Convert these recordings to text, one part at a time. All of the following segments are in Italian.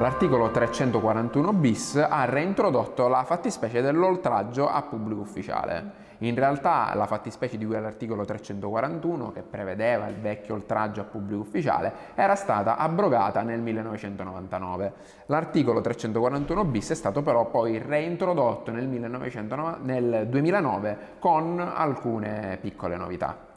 L'articolo 341 bis ha reintrodotto la fattispecie dell'oltraggio a pubblico ufficiale. In realtà la fattispecie di cui all'articolo 341, che prevedeva il vecchio oltraggio a pubblico ufficiale, era stata abrogata nel 1999. L'articolo 341 bis è stato però poi reintrodotto nel, 1909, nel 2009 con alcune piccole novità.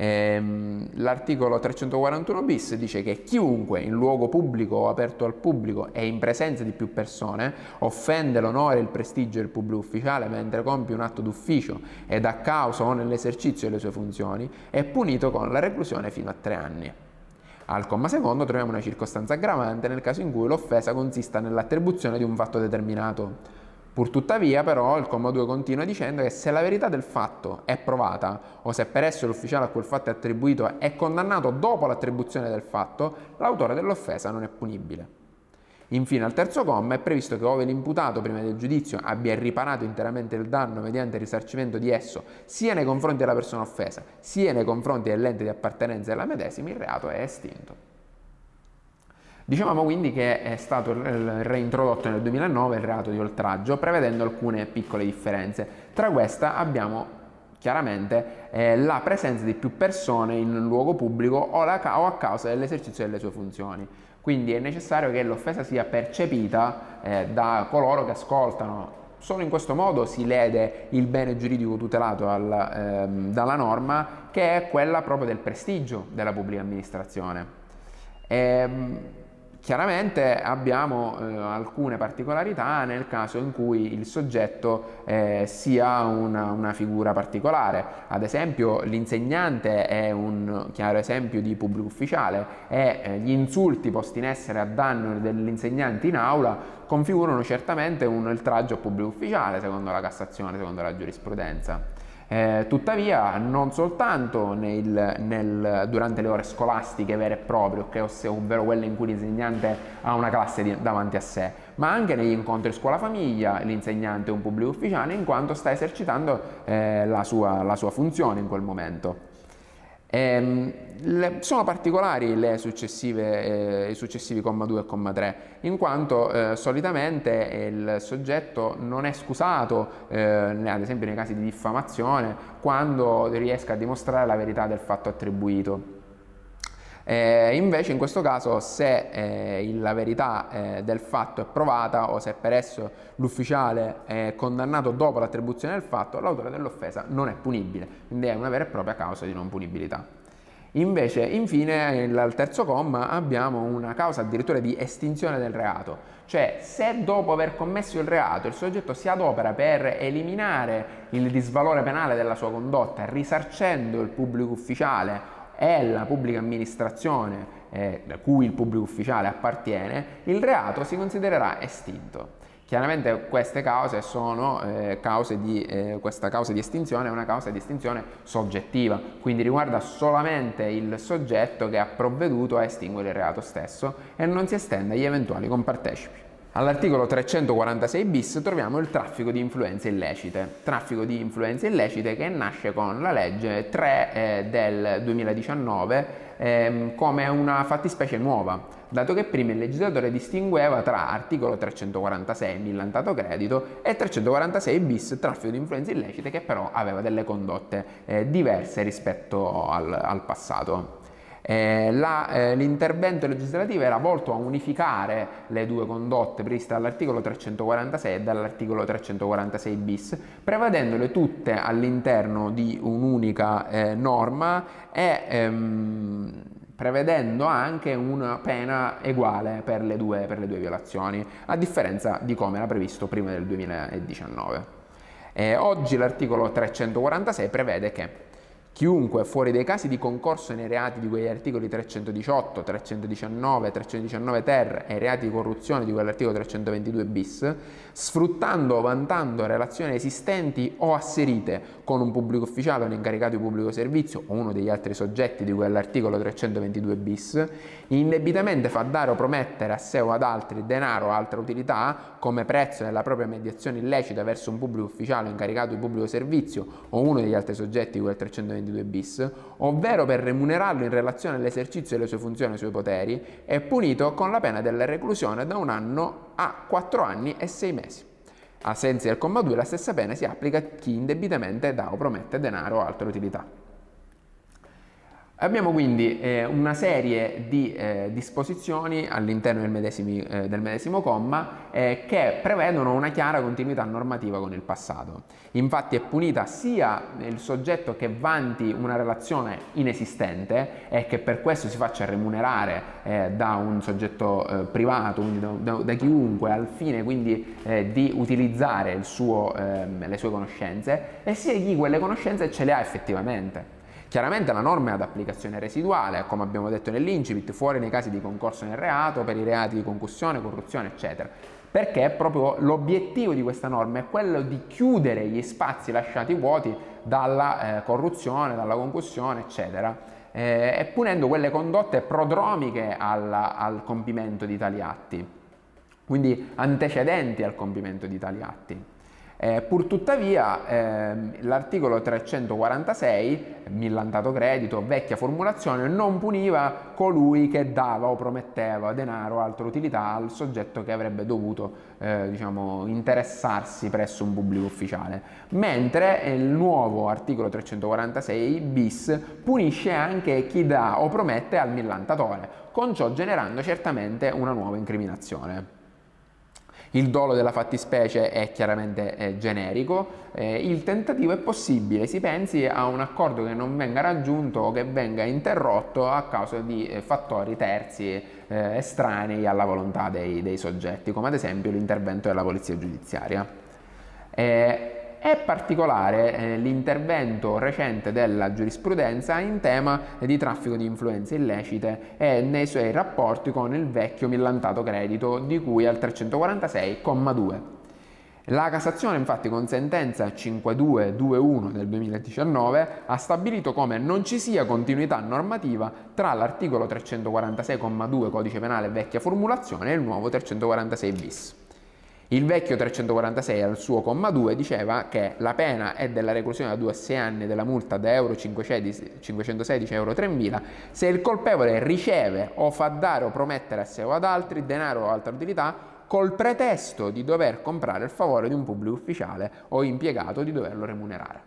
Ehm, l'articolo 341 bis dice che chiunque in luogo pubblico o aperto al pubblico e in presenza di più persone offende l'onore e il prestigio del pubblico ufficiale mentre compie un atto d'ufficio ed a causa o nell'esercizio delle sue funzioni è punito con la reclusione fino a tre anni. Al comma secondo troviamo una circostanza aggravante nel caso in cui l'offesa consista nell'attribuzione di un fatto determinato. Purtuttavia, però, il comma 2 continua dicendo che se la verità del fatto è provata o se per esso l'ufficiale a quel fatto è attribuito è condannato dopo l'attribuzione del fatto, l'autore dell'offesa non è punibile. Infine, al terzo comma è previsto che ove l'imputato prima del giudizio abbia riparato interamente il danno mediante il risarcimento di esso, sia nei confronti della persona offesa, sia nei confronti dell'ente di appartenenza della medesima, il reato è estinto. Dicevamo quindi che è stato reintrodotto nel 2009 il reato di oltraggio, prevedendo alcune piccole differenze. Tra queste abbiamo chiaramente eh, la presenza di più persone in un luogo pubblico o, la, o, a causa dell'esercizio delle sue funzioni. Quindi è necessario che l'offesa sia percepita eh, da coloro che ascoltano. Solo in questo modo si lede il bene giuridico tutelato al, ehm, dalla norma, che è quella proprio del prestigio della pubblica amministrazione. Ehm, Chiaramente abbiamo eh, alcune particolarità nel caso in cui il soggetto eh, sia una, una, figura particolare, ad esempio l'insegnante è un chiaro esempio di pubblico ufficiale e eh, gli insulti posti in essere a danno dell'insegnante in aula configurano certamente un oltraggio pubblico ufficiale secondo la Cassazione, secondo la giurisprudenza. Eh, tuttavia non soltanto nel, nel, durante le ore scolastiche vere e proprie, okay, ovvero quelle in cui l'insegnante ha una classe di, davanti a sé, ma anche negli incontri scuola-famiglia l'insegnante è un pubblico ufficiale in quanto sta esercitando eh, la, sua, la sua funzione in quel momento. Ehm, le, sono particolari eh, i successivi comma 2 e comma 3, in quanto eh, solitamente il soggetto non è scusato, eh, ad esempio nei casi di diffamazione, quando riesca a dimostrare la verità del fatto attribuito. Eh, invece in questo caso se eh, la verità eh, del fatto è provata o se per esso l'ufficiale è condannato dopo l'attribuzione del fatto, l'autore dell'offesa non è punibile, quindi è una vera e propria causa di non punibilità. Invece, infine, al terzo comma abbiamo una causa addirittura di estinzione del reato, cioè se dopo aver commesso il reato il soggetto si adopera per eliminare il disvalore penale della sua condotta, risarcendo il pubblico ufficiale è la pubblica amministrazione eh, da cui il pubblico ufficiale appartiene, il reato si considererà estinto. Chiaramente queste cause sono eh, cause di, eh, questa causa di estinzione è una causa di estinzione soggettiva, quindi riguarda solamente il soggetto che ha provveduto a estinguere il reato stesso e non si estende agli eventuali compartecipi. All'articolo 346 bis troviamo il traffico di influenze illecite, traffico di influenze illecite che nasce con la legge 3 eh, del 2019 ehm, come una fattispecie nuova, dato che prima il legislatore distingueva tra articolo 346 millantato credito e 346 bis traffico di influenze illecite che però aveva delle condotte eh, diverse rispetto al, al passato. Eh, la, eh, l'intervento legislativo era volto a unificare le due condotte previste dall'articolo 346 e dall'articolo 346 bis, prevedendole tutte all'interno di un'unica eh, norma e ehm, prevedendo anche una pena uguale per le, due, per le due violazioni, a differenza di come era previsto prima del 2019. Eh, oggi l'articolo 346 prevede che Chiunque, fuori dai casi di concorso nei reati di quegli articoli 318, 319, 319 ter e i reati di corruzione di quell'articolo 322 bis, sfruttando o vantando relazioni esistenti o asserite con un pubblico ufficiale, un incaricato di pubblico servizio o uno degli altri soggetti di quell'articolo 322 bis, indebitamente fa dare o promettere a sé o ad altri denaro o altra utilità come prezzo della propria mediazione illecita verso un pubblico ufficiale o incaricato di pubblico servizio o uno degli altri soggetti di quel 322 322 bis, ovvero per remunerarlo in relazione all'esercizio delle sue funzioni e dei suoi poteri, è punito con la pena della reclusione da un anno a 4 anni e 6 mesi. A sensi del comma 2 la stessa pena si applica a chi indebitamente dà o promette denaro o altre utilità. Abbiamo quindi eh, una serie di eh, disposizioni all'interno del, eh, del, medesimo comma eh, che prevedono una chiara continuità normativa con il passato. Infatti è punita sia il soggetto che vanti una relazione inesistente e che per questo si faccia remunerare eh, da un soggetto eh, privato, quindi da, da, da, chiunque, al fine quindi di utilizzare suo, ehm, le sue conoscenze, e sia chi quelle conoscenze ce le ha effettivamente. Chiaramente la norma è ad applicazione residuale, come abbiamo detto nell'incipit, fuori nei casi di concorso nel reato, per i reati di concussione, corruzione, eccetera. Perché proprio l'obiettivo di questa norma è quello di chiudere gli spazi lasciati vuoti dalla eh, corruzione, dalla concussione, eccetera, eh, e punendo quelle condotte prodromiche alla, al compimento di tali atti, quindi antecedenti al compimento di tali atti. Eh, pur tuttavia ehm, l'articolo 346, millantato credito, vecchia formulazione, non puniva colui che dava o prometteva denaro o altra utilità al soggetto che avrebbe dovuto eh, diciamo, interessarsi presso un pubblico ufficiale, mentre il nuovo articolo 346 bis punisce anche chi dà o promette al millantatore, con ciò generando certamente una nuova incriminazione. Il dolo della fattispecie è chiaramente eh, generico, eh, il tentativo è possibile, si pensi a un accordo che non venga raggiunto o che venga interrotto a causa di eh, fattori terzi eh, estranei alla volontà dei, dei, soggetti, come ad esempio l'intervento della polizia giudiziaria. È particolare eh, l'intervento recente della giurisprudenza in tema di traffico di influenze illecite e nei suoi rapporti con il vecchio millantato credito di cui al 346,2. La Cassazione infatti con sentenza 5221 del 2019 ha stabilito come non ci sia continuità normativa tra l'articolo 346,2 codice penale vecchia formulazione e il nuovo 346 bis. Il vecchio 346 al suo comma 2 diceva che la pena è della reclusione da 2 a 6 anni della multa da euro 516 euro 3000 se il colpevole riceve o fa dare o promettere a sé o ad altri denaro o altra utilità col pretesto di dover comprare il favore di un pubblico ufficiale o impiegato di doverlo remunerare.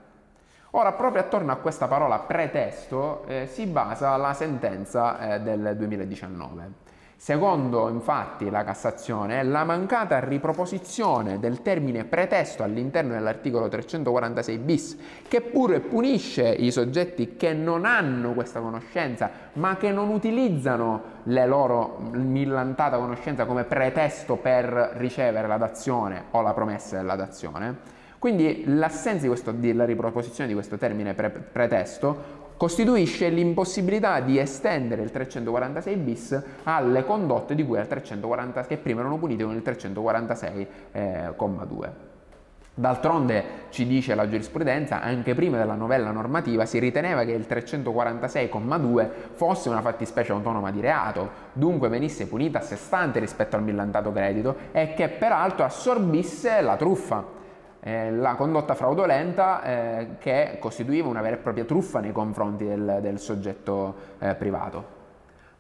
Ora, proprio attorno a questa parola pretesto eh, si basa la sentenza eh, del 2019. Secondo infatti la Cassazione, la mancata riproposizione del termine pretesto all'interno dell'articolo 346 bis, che pure punisce i soggetti che non hanno questa conoscenza, ma che non utilizzano la loro millantata conoscenza come pretesto per ricevere la dazione o la promessa della dazione. Quindi l'assenza di, questo, di la riproposizione di questo termine pre- pretesto costituisce l'impossibilità di estendere il 346 bis alle condotte di cui al 340, che prima erano punite con il 346,2. Eh, D'altronde ci dice la giurisprudenza, anche prima della novella normativa si riteneva che il 346,2 fosse una fattispecie autonoma di reato, dunque venisse punita a sé stante rispetto al millantato credito e che peraltro assorbisse la truffa eh, la condotta fraudolenta eh, che costituiva una vera e propria truffa nei confronti del, del soggetto eh, privato.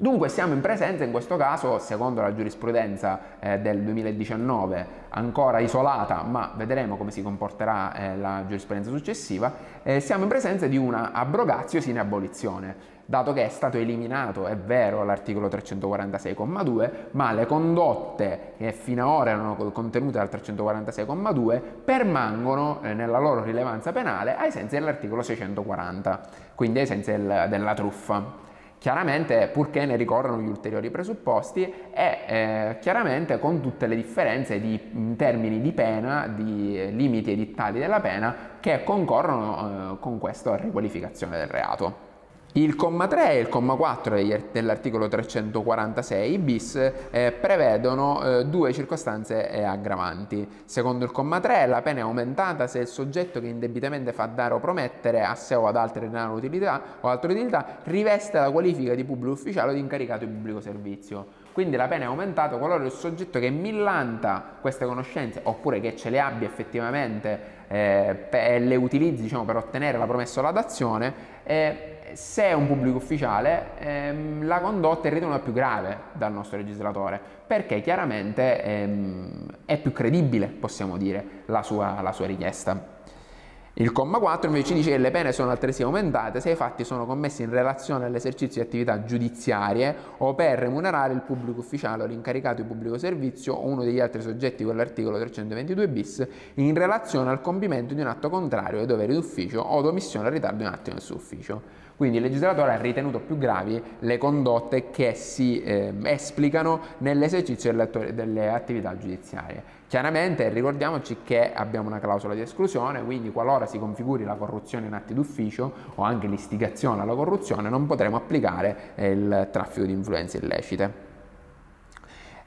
Dunque siamo in presenza in questo caso, secondo la giurisprudenza eh, del 2019, ancora isolata, ma vedremo come si comporterà eh, la giurisprudenza successiva, eh, siamo in presenza di una abrogatio sine abolizione dato che è stato eliminato, è vero, l'articolo 346,2, ma le condotte che fino ad ora erano contenute dal 346,2 permangono eh, nella loro rilevanza penale ai sensi dell'articolo 640, quindi ai sensi del, della truffa. Chiaramente purché ne ricorrono gli ulteriori presupposti e eh, chiaramente con tutte le differenze di, in termini di pena, di limiti edittali della pena che concorrono eh, con questa riqualificazione del reato. Il comma 3 e il comma 4 dell'articolo 346 bis eh, prevedono eh, due circostanze eh, aggravanti. Secondo il comma 3 la pena è aumentata se il soggetto che indebitamente fa dare o promettere a sé o ad altre denaro utilità o altre utilità riveste la qualifica di pubblico ufficiale o di incaricato di pubblico servizio Quindi la pena è aumentata qualora il soggetto che millanta queste conoscenze oppure che ce le abbia effettivamente eh, e le utilizzi diciamo, per ottenere la promessa o la dazione, eh, se è un pubblico ufficiale ehm, la condotta è ritenuta più grave dal nostro legislatore perché chiaramente ehm, è più credibile, possiamo dire, la sua, la sua richiesta. Il comma 4 invece dice che le pene sono altresì aumentate se i fatti sono commessi in relazione all'esercizio di attività giudiziarie o per remunerare il pubblico ufficiale o l'incaricato di pubblico servizio o uno degli altri soggetti con l'articolo 322 bis in relazione al compimento di un atto contrario ai doveri d'ufficio o d'omissione al ritardo di un atto nel suo ufficio. Quindi il legislatore ha ritenuto più gravi le condotte che si eh, esplicano nell'esercizio delle, delle attività giudiziarie. Chiaramente ricordiamoci che abbiamo una clausola di esclusione, quindi qualora si configuri la corruzione in atti d'ufficio o anche l'istigazione alla corruzione non potremo applicare il traffico di influenze illecite.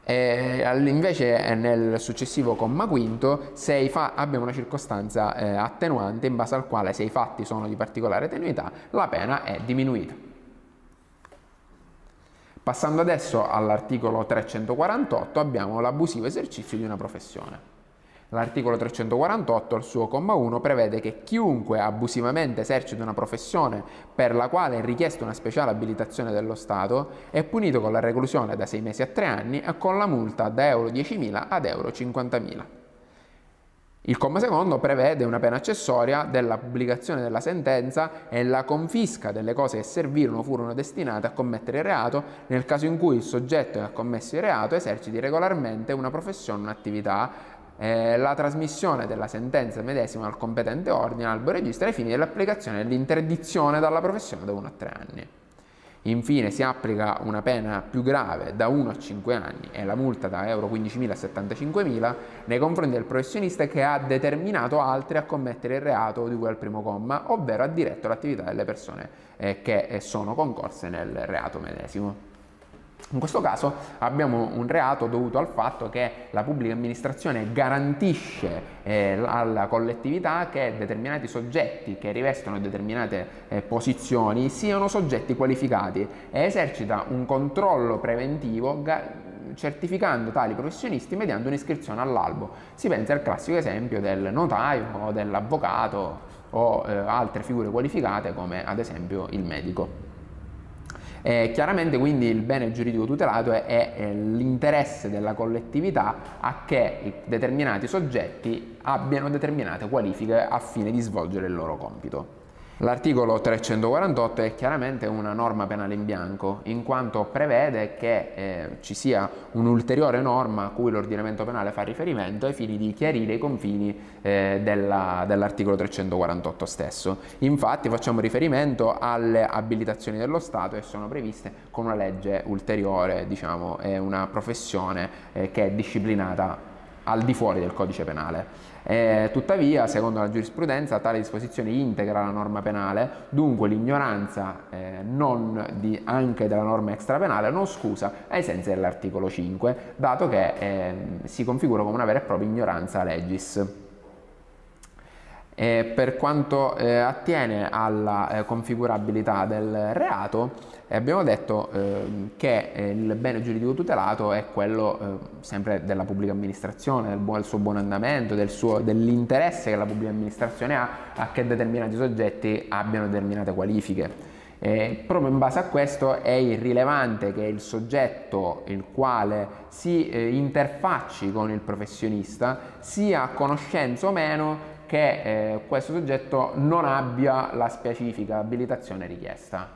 E invece nel successivo comma quinto se abbiamo una circostanza eh, attenuante in base al quale se i fatti sono di particolare tenuità la pena è diminuita. Passando adesso all'articolo 348 abbiamo l'abusivo esercizio di una professione. L'articolo 348 al suo comma 1 prevede che chiunque abusivamente esercita una professione per la quale è richiesta una speciale abilitazione dello Stato è punito con la reclusione da 6 mesi a 3 anni e con la multa da euro 10.000 ad euro 50.000. Il comma secondo prevede una pena accessoria della pubblicazione della sentenza e la confisca delle cose che servirono o furono destinate a commettere il reato nel caso in cui il soggetto che ha commesso il reato eserciti regolarmente una professione o un'attività eh, la trasmissione della sentenza medesima al competente ordine albo registro ai fini dell'applicazione dell'interdizione dalla professione da 1 a 3 anni. Infine si applica una pena più grave da 1 a 5 anni e la multa da euro 15.000 a 75.000 nei confronti del professionista che ha determinato altri a commettere il reato di cui al primo comma, ovvero ha diretto l'attività delle persone eh, che sono concorse nel reato medesimo. In questo caso abbiamo un reato dovuto al fatto che la pubblica amministrazione garantisce eh, alla collettività che determinati soggetti che rivestono determinate eh, posizioni siano soggetti qualificati e esercita un controllo preventivo certificando tali professionisti mediante un'iscrizione all'albo. Si pensa al classico esempio del notaio o dell'avvocato o eh, altre figure qualificate come ad esempio il medico. Eh, chiaramente quindi il bene giuridico tutelato è, è, l'interesse della collettività a che determinati soggetti abbiano determinate qualifiche a fine di svolgere il loro compito. L'articolo 348 è chiaramente una norma penale in bianco, in quanto prevede che eh, ci sia un'ulteriore norma a cui l'ordinamento penale fa riferimento ai fini di chiarire i confini eh, della, dell'articolo 348 stesso. Infatti facciamo riferimento alle abilitazioni dello Stato e sono previste con una legge ulteriore, diciamo, è una professione eh, che è disciplinata al di fuori del codice penale. Eh, tuttavia, secondo la giurisprudenza, tale disposizione integra la norma penale, dunque l'ignoranza eh, di, anche della norma extrapenale non scusa ai sensi dell'articolo 5, dato che eh, si configura come una vera e propria ignoranza legis. E per quanto eh, attiene alla eh, configurabilità del reato, eh, abbiamo detto ehm, che eh, il bene giuridico tutelato è quello eh, sempre della pubblica amministrazione, del, buon, del suo buon andamento, del suo, dell'interesse che la pubblica amministrazione ha a che determinati soggetti abbiano determinate qualifiche. E proprio in base a questo è irrilevante che il soggetto il quale si eh, interfacci con il professionista sia a conoscenza o meno che eh, questo soggetto non abbia la specifica abilitazione richiesta.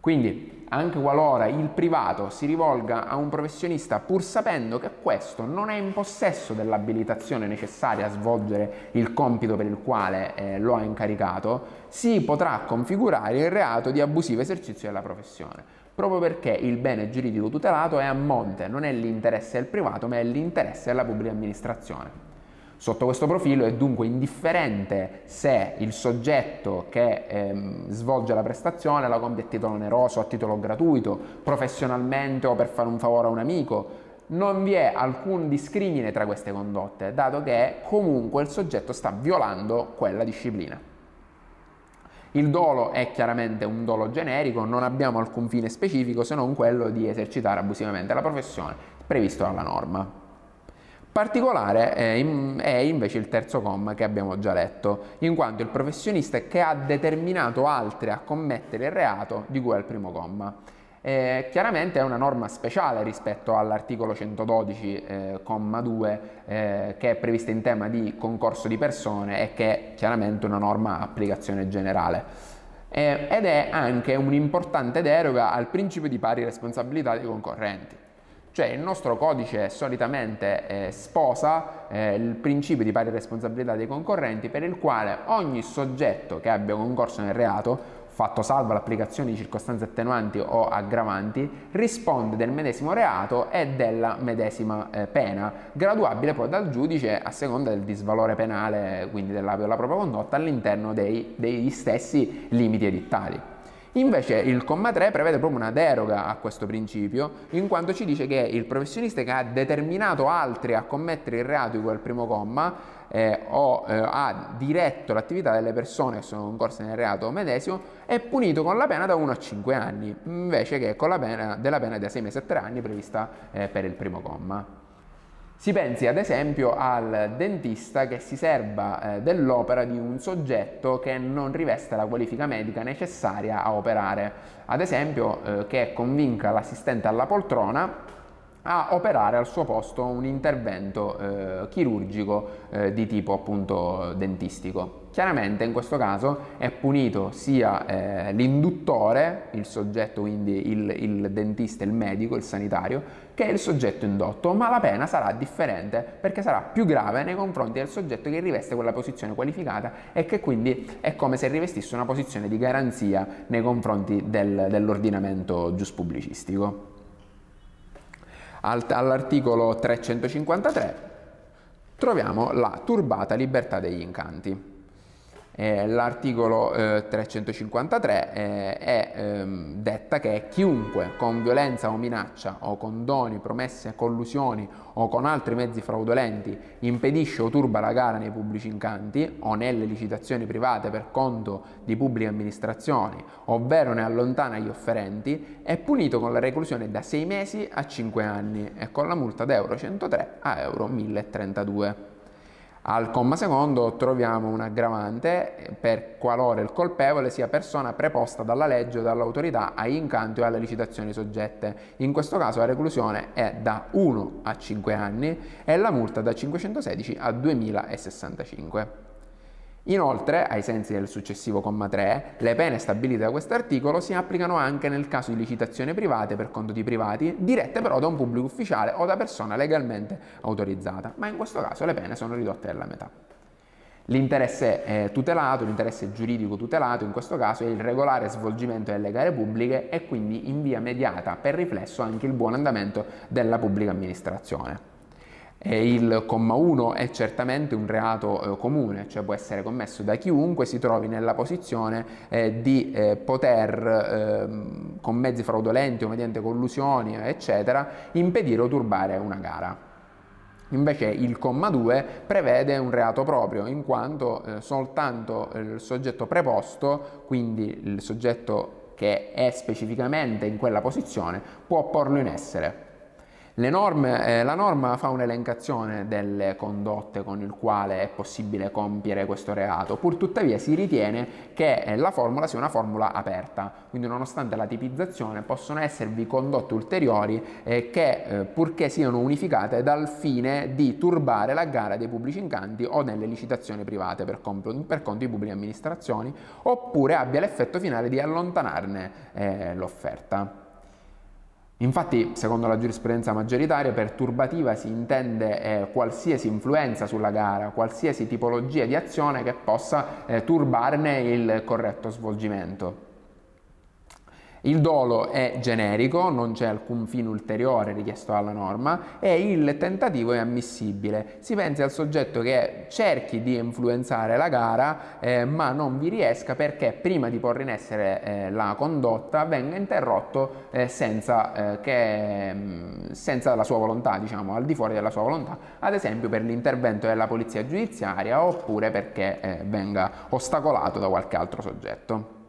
Quindi, anche qualora il privato si rivolga a un professionista pur sapendo che questo non è in possesso dell'abilitazione necessaria a svolgere il compito per il quale eh, lo ha incaricato, si potrà configurare il reato di abusivo esercizio della professione, proprio perché il bene giuridico tutelato è a monte, non è l'interesse del privato, ma è l'interesse della pubblica amministrazione. Sotto questo profilo è dunque indifferente se il soggetto che ehm, svolge la prestazione la compie a titolo oneroso, a titolo gratuito, professionalmente o per fare un favore a un amico. Non vi è alcun discrimine tra queste condotte, dato che comunque il soggetto sta violando quella disciplina. Il dolo è chiaramente un dolo generico, non abbiamo alcun fine specifico se non quello di esercitare abusivamente la professione previsto dalla norma. Particolare è, invece il terzo comma che abbiamo già letto, in quanto il professionista che ha determinato altri a commettere il reato di cui è il primo comma. Eh, chiaramente è una norma speciale rispetto all'articolo 112, eh, 2, eh, che è prevista in tema di concorso di persone e che è chiaramente una norma applicazione generale. Eh, ed è anche un'importante deroga al principio di pari responsabilità dei concorrenti. Cioè il nostro codice solitamente eh, sposa eh, il principio di pari responsabilità dei concorrenti per il quale ogni soggetto che abbia concorso nel reato fatto salva l'applicazione di circostanze attenuanti o aggravanti, risponde del medesimo reato e della medesima eh, pena, graduabile poi dal giudice a seconda del disvalore penale, quindi della, della propria condotta, all'interno dei, degli stessi limiti edittali. Invece il comma 3 prevede proprio una deroga a questo principio, in quanto ci dice che il professionista che ha determinato altri a commettere il reato di quel primo comma eh, o eh, ha diretto l'attività delle persone che sono concorse nel reato medesimo è punito con la pena da 1 a 5 anni, invece che con la pena della pena da 6 mesi a 3 anni prevista eh, per il primo comma. Si pensi ad esempio al dentista che si serba eh, dell'opera di un soggetto che non riveste la qualifica medica necessaria a operare, ad esempio eh, che convinca l'assistente alla poltrona a operare al suo posto un intervento eh, chirurgico eh, di tipo appunto dentistico. Chiaramente in questo caso è punito sia eh, l'induttore, il soggetto quindi il, il, dentista, il medico, il sanitario, che il soggetto indotto, ma la pena sarà differente perché sarà più grave nei confronti del soggetto che riveste quella posizione qualificata e che quindi è come se rivestisse una posizione di garanzia nei confronti del, dell'ordinamento giuspubblicistico all'articolo 353 troviamo la turbata libertà degli incanti. Eh, l'articolo eh, 353 eh, è ehm, detta che chiunque con violenza o minaccia o con doni, promesse, collusioni o con altri mezzi fraudolenti impedisce o turba la gara nei pubblici incanti o nelle licitazioni private per conto di pubbliche amministrazioni, ovvero ne allontana gli offerenti, è punito con la reclusione da 6 mesi a 5 anni e con la multa da euro 103 a euro 1032. Al comma secondo troviamo un aggravante per qualora il colpevole sia persona preposta dalla legge o dall'autorità ai incanti o alle licitazioni soggette. In questo caso la reclusione è da 1 a 5 anni e la multa da 516 a 2065. Inoltre, ai sensi del successivo comma 3, le pene stabilite da questo articolo si applicano anche nel caso di licitazioni private per conto di privati, dirette però da un pubblico ufficiale o da persona legalmente autorizzata, ma in questo caso le pene sono ridotte della metà. L'interesse eh, tutelato, l'interesse giuridico tutelato in questo caso è il regolare svolgimento delle gare pubbliche e quindi in via mediata per riflesso anche il buon andamento della pubblica amministrazione. Il comma 1 è certamente un reato eh, comune, cioè può essere commesso da chiunque si trovi nella posizione eh, di eh, poter, ehm, con mezzi fraudolenti o mediante collusioni, eccetera, impedire o turbare una gara. Invece il comma 2 prevede un reato proprio, in quanto eh, soltanto il soggetto preposto, quindi il soggetto che è specificamente in quella posizione, può porlo in essere. Norme, eh, la norma fa un'elencazione delle condotte con il quale è possibile compiere questo reato, pur tuttavia si ritiene che eh, la formula sia una formula aperta, quindi nonostante la tipizzazione possono esservi condotte ulteriori eh, che eh, purché siano unificate dal fine di turbare la gara dei pubblici incanti o nelle licitazioni private per, conto, per conto di pubbliche amministrazioni, oppure abbia l'effetto finale di allontanarne eh, l'offerta. Infatti, secondo la giurisprudenza maggioritaria, per turbativa si intende eh, qualsiasi influenza sulla gara, qualsiasi tipologia di azione che possa eh, turbarne il corretto svolgimento. Il dolo è generico, non c'è alcun fine ulteriore richiesto dalla norma e il tentativo è ammissibile. Si pensi al soggetto che cerchi di influenzare la gara eh, ma non vi riesca perché prima di porre in essere eh, la condotta venga interrotto eh, senza, eh, che, mm, senza, la sua volontà, diciamo, al di fuori della sua volontà, ad esempio per l'intervento della polizia giudiziaria oppure perché eh, venga ostacolato da qualche altro soggetto.